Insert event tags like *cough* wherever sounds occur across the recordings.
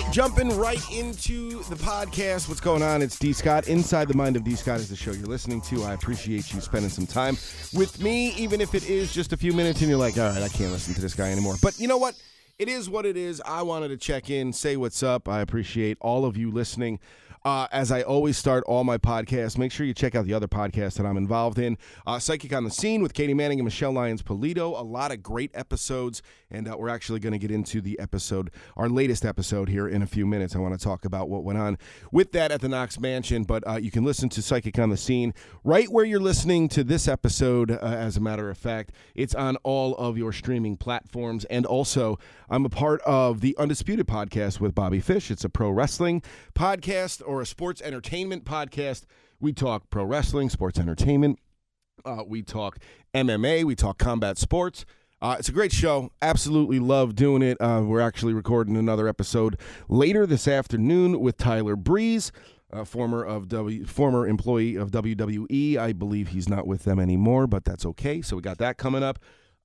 Right, jumping right into the podcast. What's going on? It's D Scott. Inside the Mind of D Scott is the show you're listening to. I appreciate you spending some time with me, even if it is just a few minutes and you're like, all right, I can't listen to this guy anymore. But you know what? It is what it is. I wanted to check in, say what's up. I appreciate all of you listening. Uh, as I always start all my podcasts, make sure you check out the other podcasts that I'm involved in. Uh, Psychic on the Scene with Katie Manning and Michelle Lyons Polito. A lot of great episodes, and uh, we're actually going to get into the episode, our latest episode here in a few minutes. I want to talk about what went on with that at the Knox Mansion, but uh, you can listen to Psychic on the Scene right where you're listening to this episode, uh, as a matter of fact. It's on all of your streaming platforms, and also I'm a part of the Undisputed podcast with Bobby Fish. It's a pro wrestling podcast or a sports entertainment podcast. We talk pro wrestling, sports entertainment. Uh, we talk MMA. We talk combat sports. Uh, it's a great show. Absolutely love doing it. Uh, we're actually recording another episode later this afternoon with Tyler Breeze, uh, former of W, former employee of WWE. I believe he's not with them anymore, but that's okay. So we got that coming up.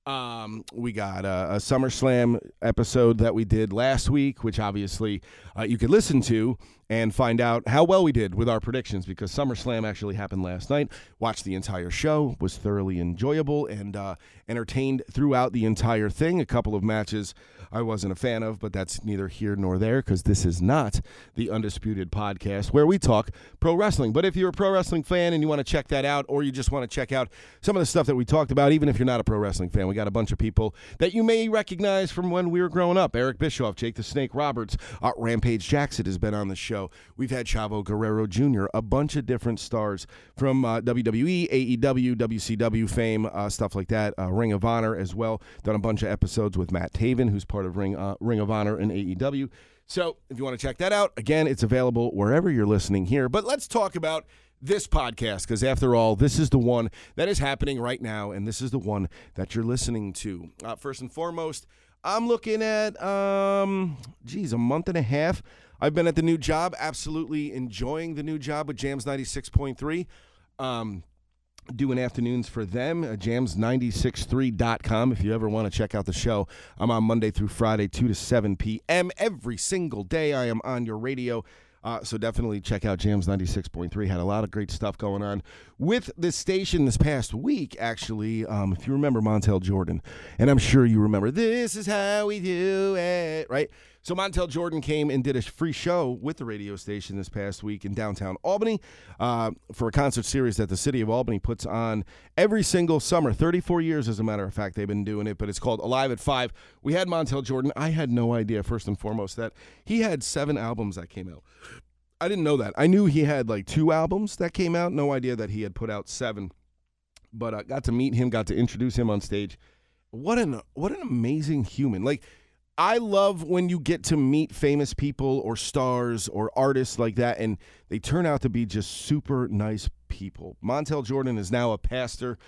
Um, we got a, SummerSlam episode that we did last week, which obviously uh, you could listen to and find out how well we did with our predictions because SummerSlam actually happened last night. Watched the entire show, was thoroughly enjoyable and uh, entertained throughout the entire thing. A couple of matches I wasn't a fan of, but that's neither here nor there because this is not the Undisputed podcast where we talk pro wrestling. But if you're a pro wrestling fan and you want to check that out, or you just want to check out some of the stuff that we talked about, even if you're not a pro wrestling fan, we got a bunch of people that you may recognize from when we were growing up. Eric Bischoff, Jake the Snake Roberts, uh, Rampage Jackson has been on the show. We've had Chavo Guerrero Jr., a bunch of different stars from uh, WWE, AEW, WCW fame, uh, stuff like that. Uh, Ring of Honor as well. Done a bunch of episodes with Matt Taven, who's part of Ring uh, Ring of Honor and AEW. So if you want to check that out, again, it's available wherever you're listening here. But let's talk about this podcast because after all this is the one that is happening right now and this is the one that you're listening to. Uh, first and foremost i'm looking at um geez a month and a half. I've been at the new job absolutely enjoying the new job with jams 96.3 um doing afternoons for them uh, jams963.com if you ever want to check out the show. I'm on monday through friday 2 to 7 p.m every single day i am on your radio uh, so definitely check out Jams 96.3. Had a lot of great stuff going on with this station this past week, actually. Um, if you remember Montell Jordan, and I'm sure you remember, this is how we do it, right? So Montell Jordan came and did a free show with the radio station this past week in downtown Albany uh, for a concert series that the city of Albany puts on every single summer. 34 years, as a matter of fact, they've been doing it, but it's called Alive at Five. We had Montell Jordan. I had no idea, first and foremost, that he had seven albums that came out. I didn't know that. I knew he had like two albums that came out. No idea that he had put out seven. But I got to meet him, got to introduce him on stage. What an what an amazing human! Like I love when you get to meet famous people or stars or artists like that, and they turn out to be just super nice people. Montell Jordan is now a pastor.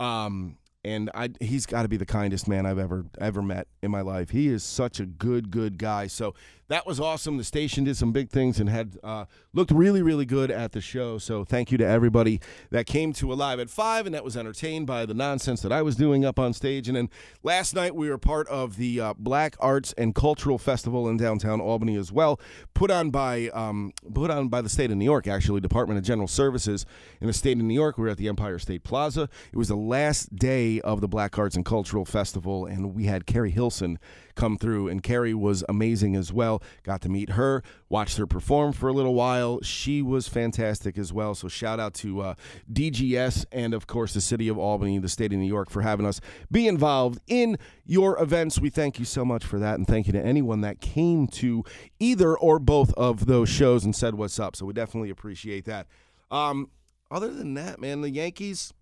Um, and I, he's got to be the kindest man I've ever ever met in my life. He is such a good, good guy. So that was awesome. The station did some big things and had uh, looked really, really good at the show. So thank you to everybody that came to Alive at Five and that was entertained by the nonsense that I was doing up on stage. And then last night we were part of the uh, Black Arts and Cultural Festival in downtown Albany as well, put on by um, put on by the state of New York, actually Department of General Services in the state of New York. We were at the Empire State Plaza. It was the last day of the Black Arts and Cultural Festival, and we had Keri Hilson come through, and Keri was amazing as well. Got to meet her, watched her perform for a little while. She was fantastic as well. So shout out to uh, DGS and of course the city of Albany, the state of New York, for having us be involved in your events. We thank you so much for that, and thank you to anyone that came to either or both of those shows and said what's up. So we definitely appreciate that. Um, other than that, man, the Yankees.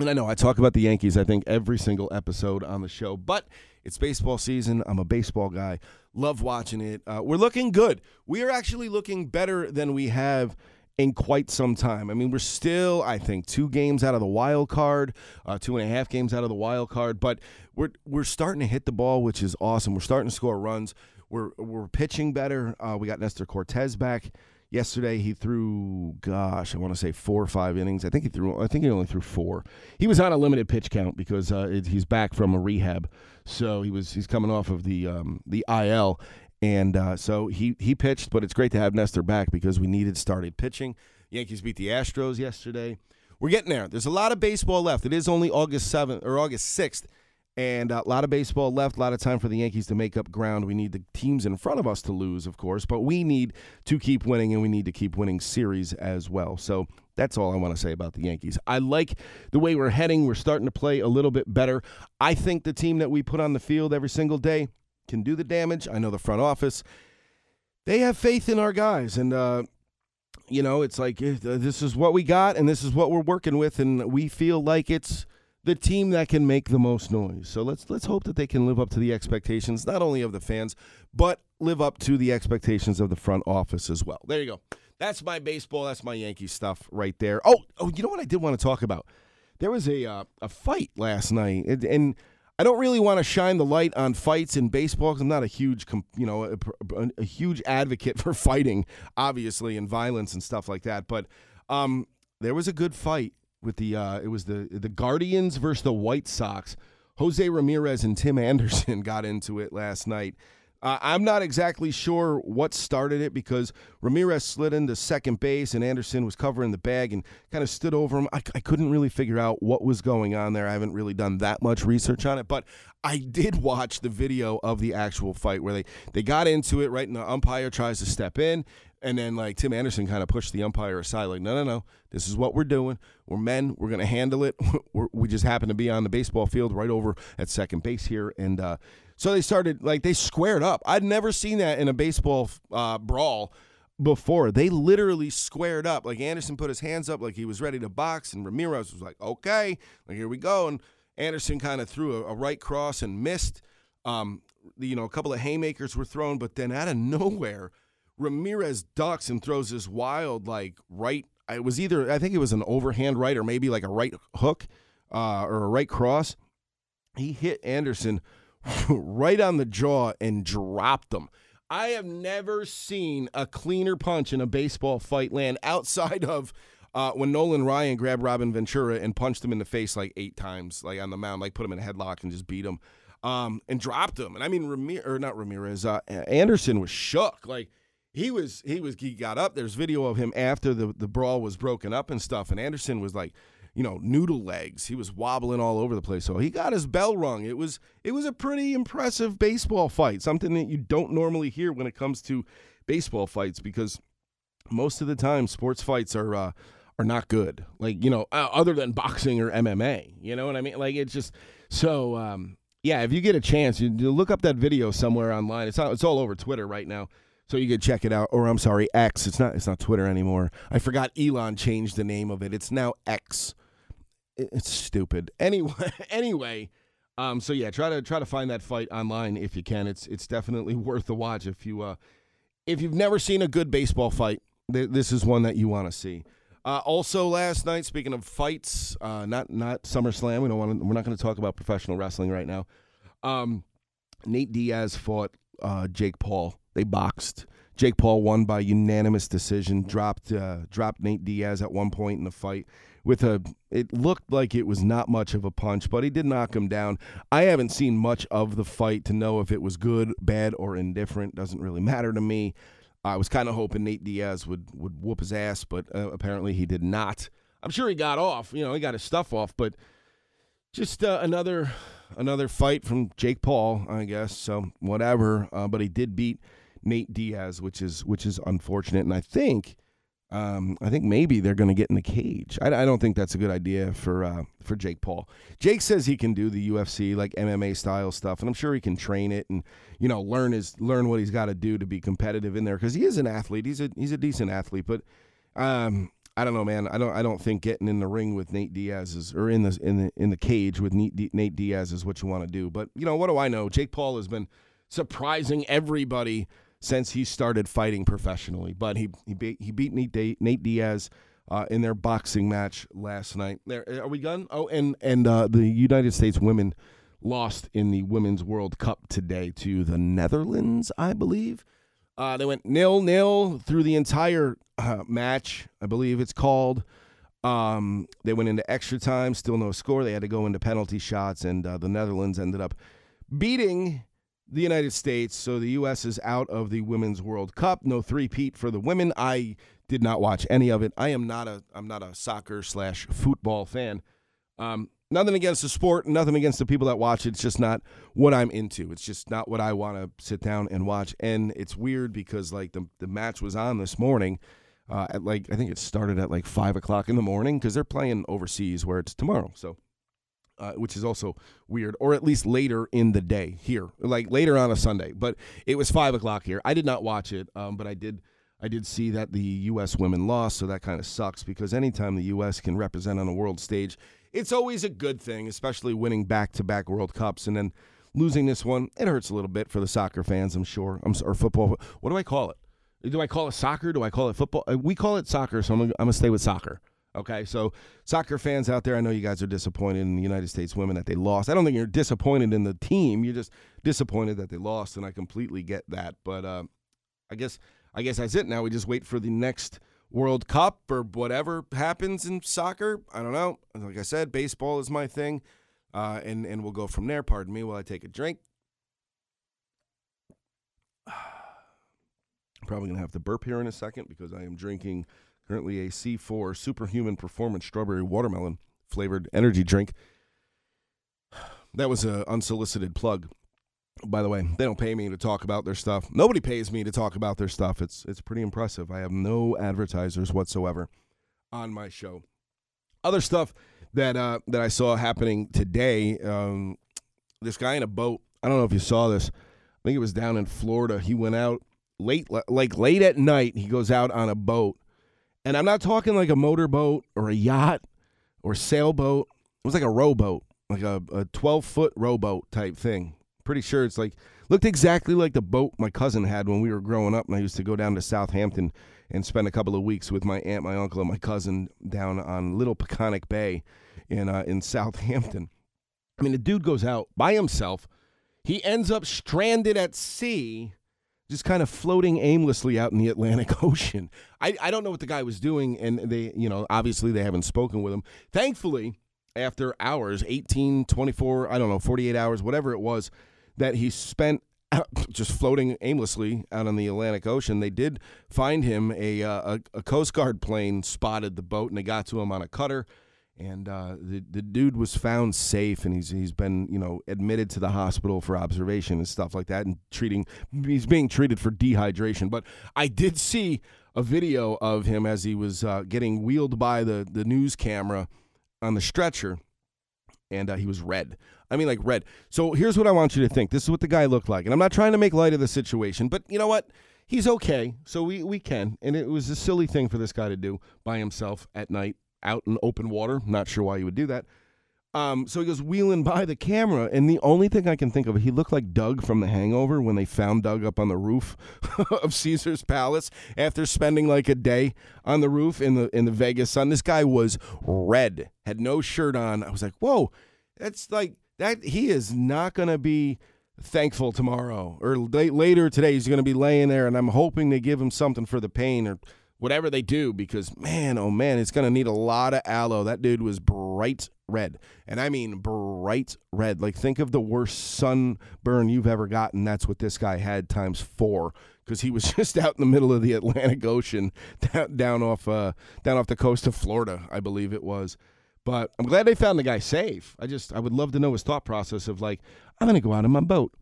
And I know I talk about the Yankees, I think, every single episode on the show, but it's baseball season. I'm a baseball guy. Love watching it. Uh, we're looking good. We are actually looking better than we have in quite some time. I mean, we're still, I think, two games out of the wild card, uh, two and a half games out of the wild card, but we're we're starting to hit the ball, which is awesome. We're starting to score runs. We're we're pitching better. Uh, we got Nestor Cortes back yesterday. He threw, gosh, I want to say four or five innings. I think he threw. I think he only threw four. He was on a limited pitch count because uh, it, he's back from a rehab, so he was he's coming off of the um, the IL, and uh, so he he pitched. But it's great to have Nestor back because we needed started pitching. Yankees beat the Astros yesterday. We're getting there. There's a lot of baseball left. It is only August 7th or August 6th and a lot of baseball left, a lot of time for the Yankees to make up ground. We need the teams in front of us to lose, of course, but we need to keep winning and we need to keep winning series as well. So that's all I want to say about the Yankees. I like the way we're heading. We're starting to play a little bit better. I think the team that we put on the field every single day can do the damage. I know the front office, they have faith in our guys. And, uh, you know, it's like uh, this is what we got and this is what we're working with. And we feel like it's the team that can make the most noise. So let's let's hope that they can live up to the expectations not only of the fans, but live up to the expectations of the front office as well. There you go. That's my baseball. That's my Yankee stuff right there. Oh, oh, you know what I did want to talk about? There was a uh, a fight last night, and, and I don't really want to shine the light on fights in baseball because I'm not a huge, you know, a, a, huge advocate for *laughs* fighting, obviously, and violence and stuff like that. But um, there was a good fight with the uh, it was the the Guardians versus the White Sox. Jose Ramirez and Tim Anderson *laughs* got into it last night. Uh, I'm not exactly sure what started it because Ramirez slid into second base and Anderson was covering the bag and kind of stood over him. I, I couldn't really figure out what was going on there. I haven't really done that much research on it, but I did *laughs* watch the video of the actual fight where they, they got into it, right? And the umpire tries to step in and then like Tim Anderson kind of pushed the umpire aside, like, no, no, no, this is what we're doing. We're men. We're going to handle it. *laughs* We're, we just happen to be on the baseball field right over at second base here, and uh, so they started like they squared up. I'd never seen that in a baseball uh, brawl before. They literally squared up. Like Anderson put his hands up like he was ready to box, and Ramirez was like, okay, like here we go. And Anderson kind of threw a, a, right cross and missed. Um, you know, a couple of haymakers were thrown, but then out of *laughs* nowhere Ramirez ducks and throws this wild like right. It was either I think it was an overhand right or maybe like a right hook uh, or a right cross. He hit Anderson *laughs* right on the jaw and dropped him. I have never seen a cleaner punch in a baseball fight land outside of uh, when Nolan Ryan grabbed Robin Ventura and punched him in the face like eight times, like on the mound, like put him in a headlock and just beat him, um, and dropped him. And I mean, Ramir or not Ramirez, uh, Anderson was shook. Like he was he was he got up. There's video of him after the the brawl was broken up and stuff. And Anderson was like, you know, noodle legs. He was wobbling all over the place. So he got his bell rung. It was it was a pretty impressive baseball fight. Something that you don't normally hear when it comes to baseball fights because most of the time sports fights are uh, are not good. Like you know, uh, other than boxing or MMA. You know what I mean? Like it's just so. Um, yeah, if you get a chance, you, look up that video somewhere online. It's all, it's all over Twitter right now so you can check it out. Or I'm sorry, X. It's not. It's not Twitter anymore. I forgot Elon changed the name of it. It's now X. It's stupid. Anyway, *laughs* anyway. Um, so yeah, try to try to find that fight online if you can. It's it's definitely *laughs* worth the watch if you uh, if you've never seen a good baseball fight. Th- this is one that you want to see. Uh, also, last night, speaking of fights, uh, not not SummerSlam. We don't want. We're not going to talk about professional wrestling right now. Um, Nate Diaz fought uh, Jake Paul they boxed. Jake Paul won by unanimous decision. Dropped uh, dropped Nate Diaz at one point in the fight with a. It looked like it was not much of a punch, but he did knock him down. I haven't seen much of the fight to know if it was good, bad, or indifferent. Doesn't really matter to me. I was kind of hoping Nate Diaz would would whoop his ass, but uh, apparently he did not. I'm sure he got off. You know, he got his stuff off, but just uh, another another fight from Jake Paul, I guess. So whatever. Uh, but he did beat Nate Diaz, which is which is unfortunate. And I think um, I think maybe they're going to get in the cage. I, I, don't think that's a good idea for uh, for Jake Paul. Jake says he can do the UFC like MMA style stuff, and I'm sure he can train it and you know learn his learn what he's got to do to be competitive in there because he is an athlete. He's a he's a decent athlete, but um, I don't know, man. I don't I don't think getting in the ring with Nate Diaz is or in the in the in the cage with Nate Diaz is what you want to do. But you know what do I know? Jake Paul has been surprising everybody since he started fighting professionally. But he he beat he beat Nate, Nate Diaz uh, in their boxing match last night. There, are we done? Oh, and and uh, the United States women lost in the Women's World Cup today to the Netherlands, I believe. Uh, they went nil nil through the entire uh, match. I believe it's called. Um, they went into extra time, still no score. They had to go into penalty shots, and uh, the Netherlands ended up beating the United States. So the U.S. is out of the Women's World Cup. No three-peat for the women. I did not watch any of it. I am not a I'm not a soccer slash football fan. Um, nothing against the sport, nothing against the people that watch it. It's just not what I'm into. It's just not what I want to sit down and watch. And it's weird because like the the match was on this morning. Uh, at like I think it started at like five o'clock in the morning because they're playing overseas where it's tomorrow. So uh, which is also weird, or at least later in the day here, like later on a Sunday. But it was five o'clock here. I did not watch it, um, but I did. I did see that the U.S. women lost, so that kind of sucks because anytime the U.S. can represent on a world stage, it's always a good thing, especially winning back-to-back World Cups and then losing this one. It hurts a little bit for the soccer fans, I'm sure. I'm or football. What do I call it? Do I call it soccer? Do I call it football? Uh, we call it soccer, so I'm I'm gonna stay with soccer. Okay, so soccer fans out there, I know you guys are disappointed in the United States women that they lost. I don't think you're disappointed in the team. You're just disappointed that they lost, and I completely get that. But uh, I guess I guess that's it. Now we just wait for the next World Cup or whatever happens in soccer. I don't know. Like I said, baseball is my thing, uh, and and we'll go from there. Pardon me while I take a drink. *sighs* Probably gonna have to burp here in a second because I am drinking currently a C4 Superhuman Performance Strawberry Watermelon flavored energy drink. *sighs* That was an unsolicited plug. By the way, they don't pay me to talk about their stuff. Nobody pays me to talk about their stuff. It's it's pretty impressive. I have no advertisers whatsoever on my show. Other stuff that uh, that I saw happening today. Um, this guy in a boat. I don't know if you saw this. I think it was down in Florida. He went out late, like late at night. He goes out on a boat and I'm not talking like a motorboat or a yacht or sailboat. It was like a rowboat, like a, a 12 foot rowboat type thing. Pretty sure it's like, looked exactly like the boat my cousin had when we were growing up. And I used to go down to Southampton and spend a couple of weeks with my aunt, my uncle, and my cousin down on Little Peconic Bay in, uh, in Southampton. I mean, the dude goes out by himself. He ends up stranded at sea just kind of floating aimlessly out in the Atlantic *laughs* Ocean. I, I don't know what the guy was doing, and they, you know, obviously they haven't spoken with him. Thankfully, after hours 18, 24, I don't know, 48 hours, whatever it was, that he spent *laughs* just floating aimlessly out on the Atlantic Ocean. They did find him. A, uh, a, a Coast Guard plane spotted the boat, and they got to him on a cutter and uh, the the dude was found safe, and he's he's been you know admitted to the hospital for observation and stuff like that, and treating he's being treated for dehydration. But I did see a video of him as he was uh, getting wheeled by the the news camera on the stretcher, and uh, he was red. I mean, like red. So here's what I want you to think. This is what the guy looked like, and I'm not trying to make light of the situation, but you know what? He's okay, so we, we can. And it was a silly thing for this guy to do by himself at night out in open water. Not sure why you would do that. Um, so he goes wheeling by the camera, and the only thing I can think of, he looked like Doug from The Hangover when they found Doug up on the roof *laughs* of Caesar's Palace after spending like a day on the roof in the in the Vegas sun. This guy was red, had no shirt on. I was like, whoa, that's like that. He is not gonna be thankful tomorrow or late, later today. He's gonna be laying there, and I'm hoping they give him something for the pain or whatever they do because man oh man it's going to need a lot of aloe. That dude was bright red and i mean bright red. Like think of the worst sunburn you've ever gotten. That's what this guy had times four because he was *laughs* just out in the middle of the atlantic ocean down, off uh, down off the coast of florida i believe it was. But i'm glad they found the guy safe. I just i would love to know his thought process of like i'm going to go out in my boat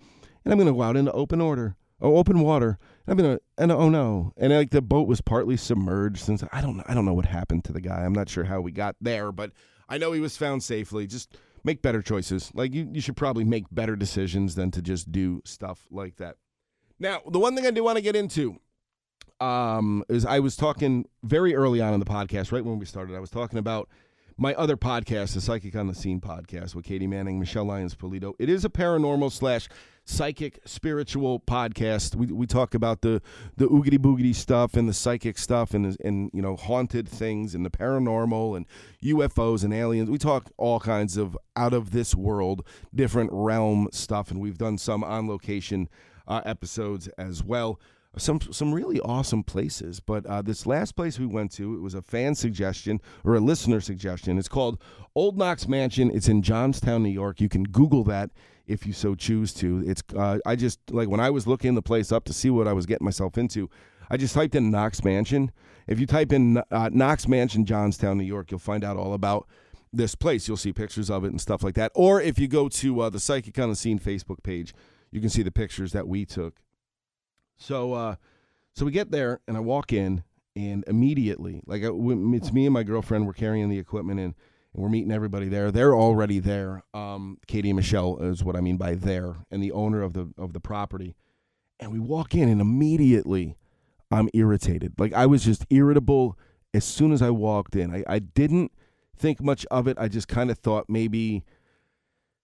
and i'm going to go out into open order oh, open water. I mean, and oh no, and like the boat was partly submerged. Since I don't, I don't know what happened to the guy. I'm not sure how we got there, but I know he was found safely. Just make better choices. Like you, you should probably make better decisions than to just do stuff like that. Now, the one thing I do want to get into um, is I was talking very early on in the podcast, right when we started. I was talking about my other podcast, the Psychic on the Scene podcast with Katie Manning, Michelle Lyons Polito. It is a paranormal slash psychic spiritual podcast. We, we talk about the the oogity boogity stuff and the psychic stuff and and you know haunted things and the paranormal and UFOs and aliens. We talk all kinds of out of this world, different realm stuff, and we've done some on location uh, episodes as well some some really awesome places. But uh, this last place we went to, it was a fan suggestion or a listener suggestion. It's called Old Knox Mansion. It's in Johnstown, New York. You can Google that if you so choose to. It's uh, I just like when I was looking the place up to see what I was getting myself into. I just typed in Knox Mansion. If you type in uh, Knox Mansion, Johnstown, New York, you'll find out all about this place. You'll see pictures of it and stuff like that. Or if you go to uh, the Psychic on the Scene Facebook page, you can see the pictures that we took so, uh, so we get there, and I walk in, and immediately, like uh, it's me and my girlfriend, we're carrying the equipment in, and we're meeting everybody there. They're already there. Um, Katie and Michelle is what I mean by there, and the owner of the of the property. And we walk in, and immediately, I'm irritated. Like I was just irritable as soon as I walked in. I, I didn't think much of it. I just kind of thought maybe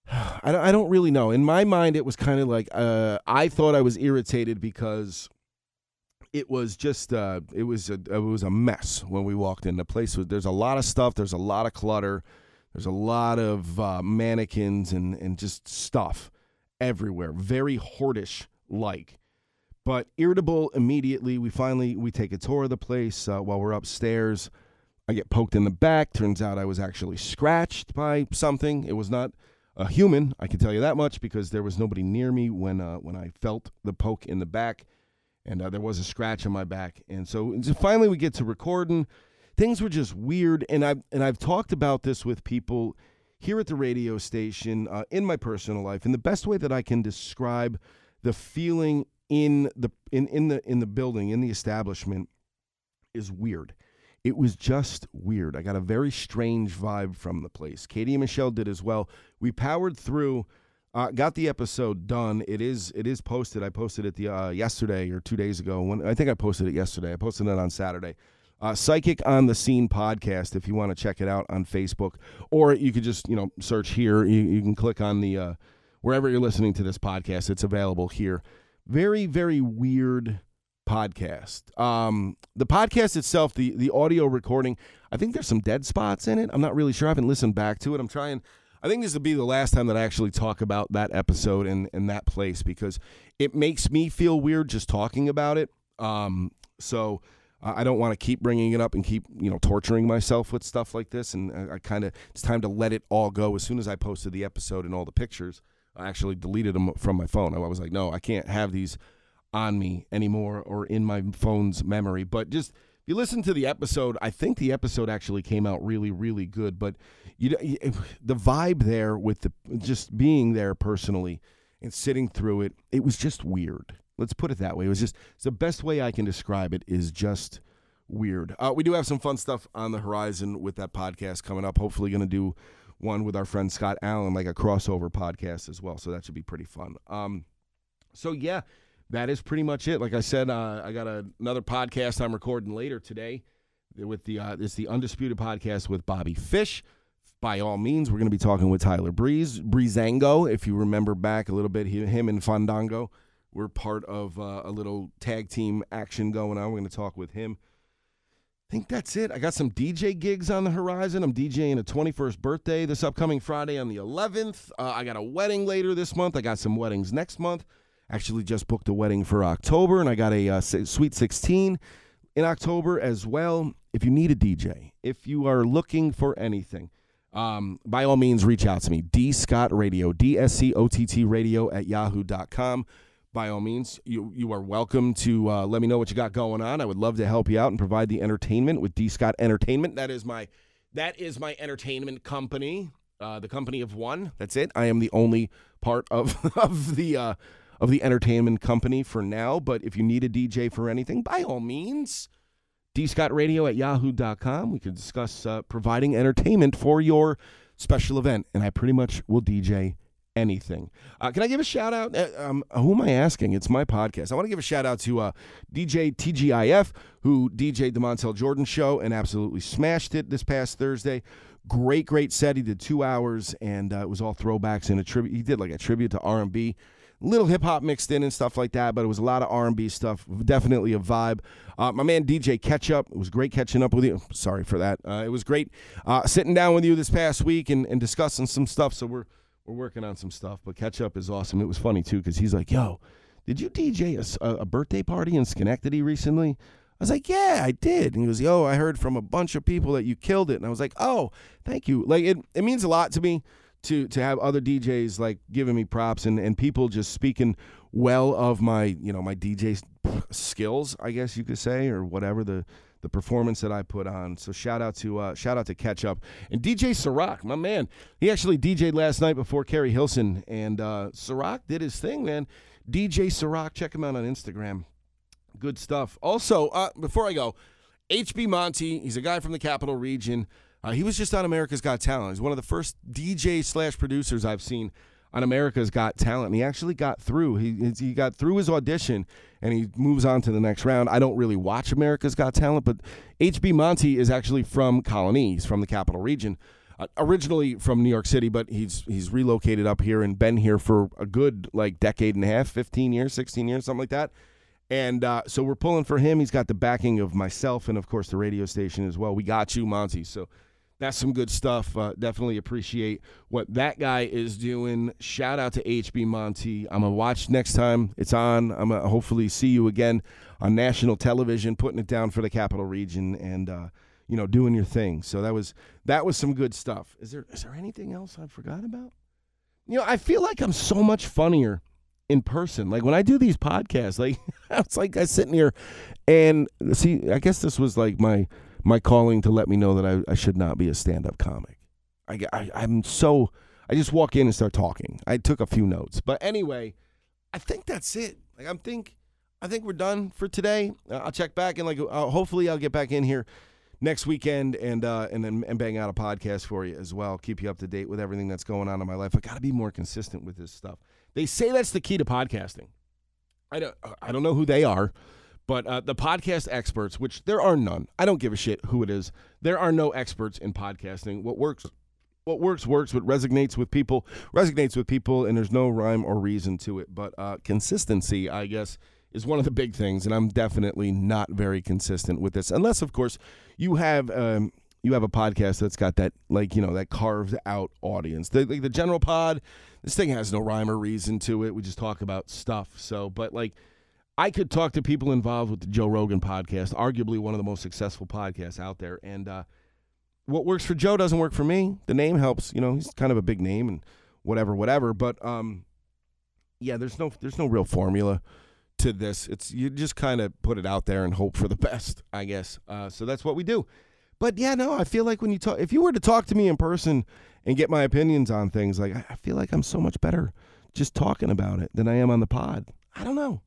*sighs* I don't, I don't really know. In my mind, it was kind of like uh, I thought I was irritated because it was just uh, it was a it was a mess when we walked in. The place there's a lot of stuff. There's a lot of clutter. There's a lot of uh, mannequins and and just stuff everywhere. Very hoardish like. But irritable immediately. We finally we take a tour of the place uh, while we're upstairs. I get poked in the back. Turns out I was actually scratched by something. It was not a human. I can tell you that much because there was nobody near me when uh, when I felt the poke in the back, and uh, there was a scratch on my back. And so, and so finally, we get to recording. Things were just weird, and I and I've talked about this with people here at the radio station uh, in my personal life, and the best way that I can describe the feeling in the in in the in the building in the establishment is weird it was just weird. I got a very strange vibe from the place. Katie and Michelle did as well. We powered through, uh, got the episode done. It is it is posted. I posted it the uh, yesterday or two days ago. When I think I posted it yesterday. I posted it on Saturday. Uh, Psychic on the Scene podcast. If you want to check it out on Facebook, or you could just you know search here. You, you can click on the uh, wherever you're listening to this podcast. It's available here. Very very weird podcast. Um, the podcast itself, the the audio recording, I think there's some dead spots in it. I'm not really sure. I haven't listened back to it. I'm trying. I think this will be the last time that I actually talk about that episode and, and that place because it makes me feel weird just talking about it. Um, so I don't want to keep bringing it up and keep you know torturing myself with stuff like this. And I, I kind of it's time to let it all go. As soon as I posted the episode and all the pictures, I actually deleted them from my phone. I was like, no, I can't have these on me anymore or in my phone's memory. But just if you listen to the episode, I think the episode actually came out really, really good. But you, the vibe there with the just being there personally and sitting through it, it was just weird. Let's put it that way. It was just the best way I can describe it is just weird. Uh, we do have some fun stuff on the horizon with that podcast coming up. Hopefully, going to do one with our friend Scott Allen, like a crossover podcast as well. So that should be pretty fun. Um, so yeah, that is pretty much it. Like I said, uh, I got a, another podcast I'm recording later today with the uh, it's the Undisputed podcast with Bobby Fish. By all means, we're going to be talking with Tyler Breeze, Breezango. If you remember back a little bit, he, him and Fandango were part of uh, a little tag team action going on. We're going to talk with him. I think that's it. I got some DJ gigs on the horizon. I'm DJing a 21st birthday this upcoming Friday on the 11th. Uh, I got a wedding later this month. I got some weddings next month. Actually, just booked a wedding for October, and I got a uh, Sweet 16 in October as well. If you need a DJ, if you are looking for anything, um, by all means, reach out to me. D Scott Radio, D S C O T T Radio at yahoo.com. By all means, you, you are welcome to uh, let me know what you got going on. I would love to help you out and provide the entertainment with D Scott Entertainment. That is my that is my entertainment company, uh, the company of one. That's it. I am the only part of *laughs* of the uh, of the entertainment company for now. But if you need a DJ for anything, by all means, dscottradio at yahoo.com. We can discuss uh, providing entertainment for your special event. And I pretty much will DJ anything. Uh, can I give a shout out? Uh, um, who am I asking? It's my podcast. I want to give a shout out to uh, DJ TGIF, who DJed the Montell Jordan show and absolutely smashed it this past Thursday. Great, great set. He did two hours, and uh, it was all throwbacks and a tribute. He did like a tribute to R and B, little hip hop mixed in and stuff like that. But it was a lot of R and B stuff. Definitely a vibe. Uh, my man DJ Ketchup. It was great catching up with you. Sorry for that. Uh, it was great uh, sitting down with you this past week and, and discussing some stuff. So we're we're working on some stuff. But Ketchup is awesome. It was funny too because he's like, "Yo, did you DJ a, a birthday party in Schenectady recently?" I was like, yeah, I did. And he goes, yo, I heard from a bunch of people that you killed it. And I was like, oh, thank you. Like it, it means a lot to me to to have other DJs like giving me props and, and people just speaking well of my, you know, my DJ skills, I guess you could say, or whatever the the performance that I put on. So shout out to uh, shout out to Ketchup and DJ Ciroc, my man. He actually DJ'd last night before Keri Hilson, and uh, Ciroc did his thing, man. DJ Ciroc, check him out on Instagram. Good stuff. Also, uh, before I go, HB Monty, he's a guy from the capital region. Uh, he was just on America's Got Talent. He's one of the first DJ slash producers I've seen on America's Got Talent. And he actually got through. He he got through his audition, and he moves on to the next round. I don't really watch America's Got Talent, but HB Monty is actually from Colonie. He's from the capital region. Uh, originally from New York City, but he's he's relocated up here and been here for a good like decade and a half, 15 years, 16 years, something like that. And uh, so we're pulling for him. He's got the backing of myself and, of course, the radio station as well. We got you, Monty. So that's some good stuff. Uh, definitely appreciate what that guy is doing. Shout out to HB Monty. I'm to watch next time it's on. I'm to hopefully see you again on national television, putting it down for the capital region and, uh, you know, doing your thing. So that was that was some good stuff. Is there is there anything else I forgot about? You know, I feel like I'm so much funnier in person. Like when I do these podcasts, like *laughs* it's like I sitting here and see. I guess this was like my my calling to let me know that I, I should not be a stand up comic. I, I I'm so I just walk in and start talking. I took a few notes, but anyway, I think that's it. Like I'm think I think we're done for today. Uh, I'll check back and like uh, hopefully I'll get back in here next weekend and uh, and then and bang out a podcast for you as well. Keep you up to date with everything that's going on in my life. I got to be more consistent with this stuff. They say that's the key to podcasting. I don't I don't know who they are, but uh, the podcast experts, which there are none. I don't give a shit who it is. There are no experts in podcasting. What works what works works what resonates with people resonates with people and there's no rhyme or reason to it but uh, consistency i guess is one of the big things and i'm definitely not very consistent with this unless of course you have um, you have a podcast that's got that like you know that carved out audience the, like the general pod this thing has no rhyme or reason to it. We just talk about stuff. So, but like, I could talk to people involved with the Joe Rogan podcast, arguably one of the most successful podcasts out there. And uh, what works for Joe doesn't work for me. The name helps, you know. He's kind of a big name and whatever, whatever. But um, yeah, there's no there's no real formula to this. It's you just kind of put it out there and hope for the *laughs* best, I guess. Uh, so that's what we do. But yeah, no, I feel like when you talk, if you were to talk to me in person and get my opinions on things, like I feel like I'm so much better just talking about it than I am on the pod. I don't know.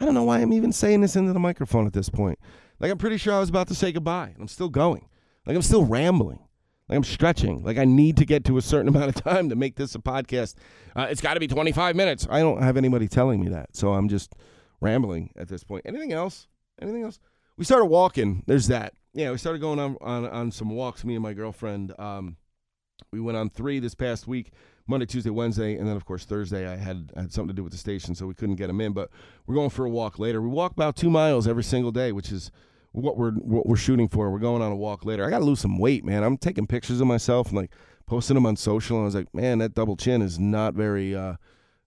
I don't know why I'm even saying this into the microphone at this point. Like I'm pretty sure I was about to say goodbye, and I'm still going. Like I'm still rambling. Like I'm stretching. Like I need to get to a certain *laughs* amount of time to make this a podcast. Uh, it's got to be 25 minutes. I don't have anybody telling me that, so I'm just rambling at this point. Anything else? Anything else? We started walking. There's that yeah, we started going on, on, on some walks, me and my girlfriend. Um, we went on three this past week Monday, Tuesday, Wednesday, and then, of course, Thursday I had, I had something to do with the station, so we couldn't get them in. But we're going for a walk later. We walk about two miles every single day, which is what we're what we're shooting for. We're going on a walk later. I got to lose some weight, man. I'm taking pictures of myself and like posting them on social, and I was like, man, that double chin is not very uh,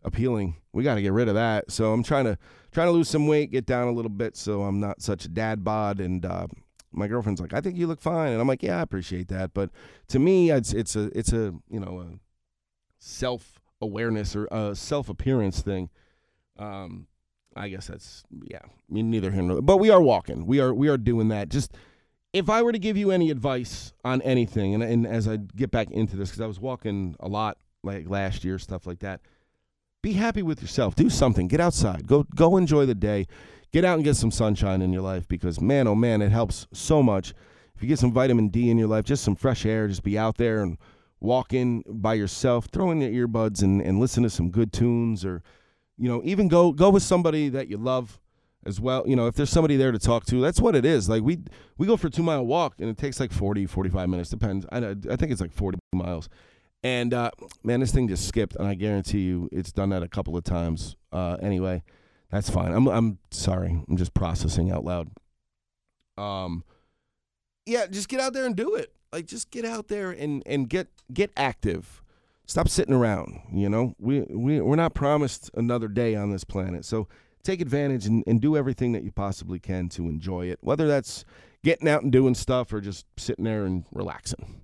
appealing. We got to get rid of that. So I'm trying to trying to lose some weight, get down a little bit, so I'm not such a dad bod, and uh, my girlfriend's like, I think you look fine, and I'm like, yeah, I appreciate that, but to me, it's it's a it's a you know self awareness or a self appearance thing. Um, I guess that's yeah. Neither here nor but we are walking. We are we are doing that. Just if I were to give you any advice on anything, and and as I get back into this, because I was walking a lot like last year, stuff like that. Be happy with yourself. Do something. Get outside. Go go enjoy the day get out and get some sunshine in your life because man, oh man, it helps so much. If you get some vitamin D in your life, just some fresh air, just be out there and walking by yourself, throw in your earbuds and, and listen to some good tunes or, you know, even go go with somebody that you love. as well. You know, if there's somebody there to talk to, that's what it is. Like we we go for a two mile walk and it takes like 40, 45 minutes, depends. I, I think it's like 40 miles. And uh, man, this thing just skipped, and I guarantee you, it's done that a couple of times. Uh, anyway, that's fine. I'm I'm sorry. I'm just processing out loud. Um, yeah, just get out there and do it. Like, just get out there and and get get active. Stop sitting around. You know, we we we're not promised another day on this planet, so take advantage and, and do everything that you possibly can to enjoy it. Whether that's getting out and doing stuff or just sitting there and relaxing.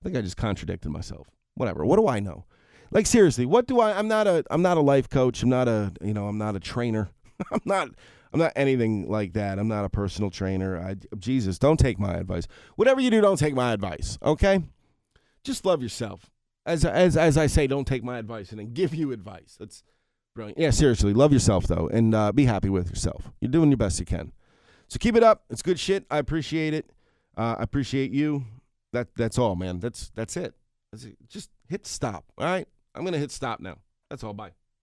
I think I just contradicted myself whatever. What do I know? Like seriously, what do I? I'm not a. I'm not a life coach. I'm not a. You know, I'm not a trainer. *laughs* I'm not. I'm not anything like that. I'm not a personal trainer. I, Jesus, don't take my advice. Whatever you do, don't take my advice. Okay, just love yourself. As as as I say, don't take my advice and then give you advice. That's brilliant. Yeah, seriously, love yourself though, and uh, be happy with yourself. You're doing your best you can. So keep it up. It's good shit. I appreciate it. Uh, I appreciate you. That that's all, man. That's that's it. Just hit stop. All right. I'm to hit stop now. That's all. Bye.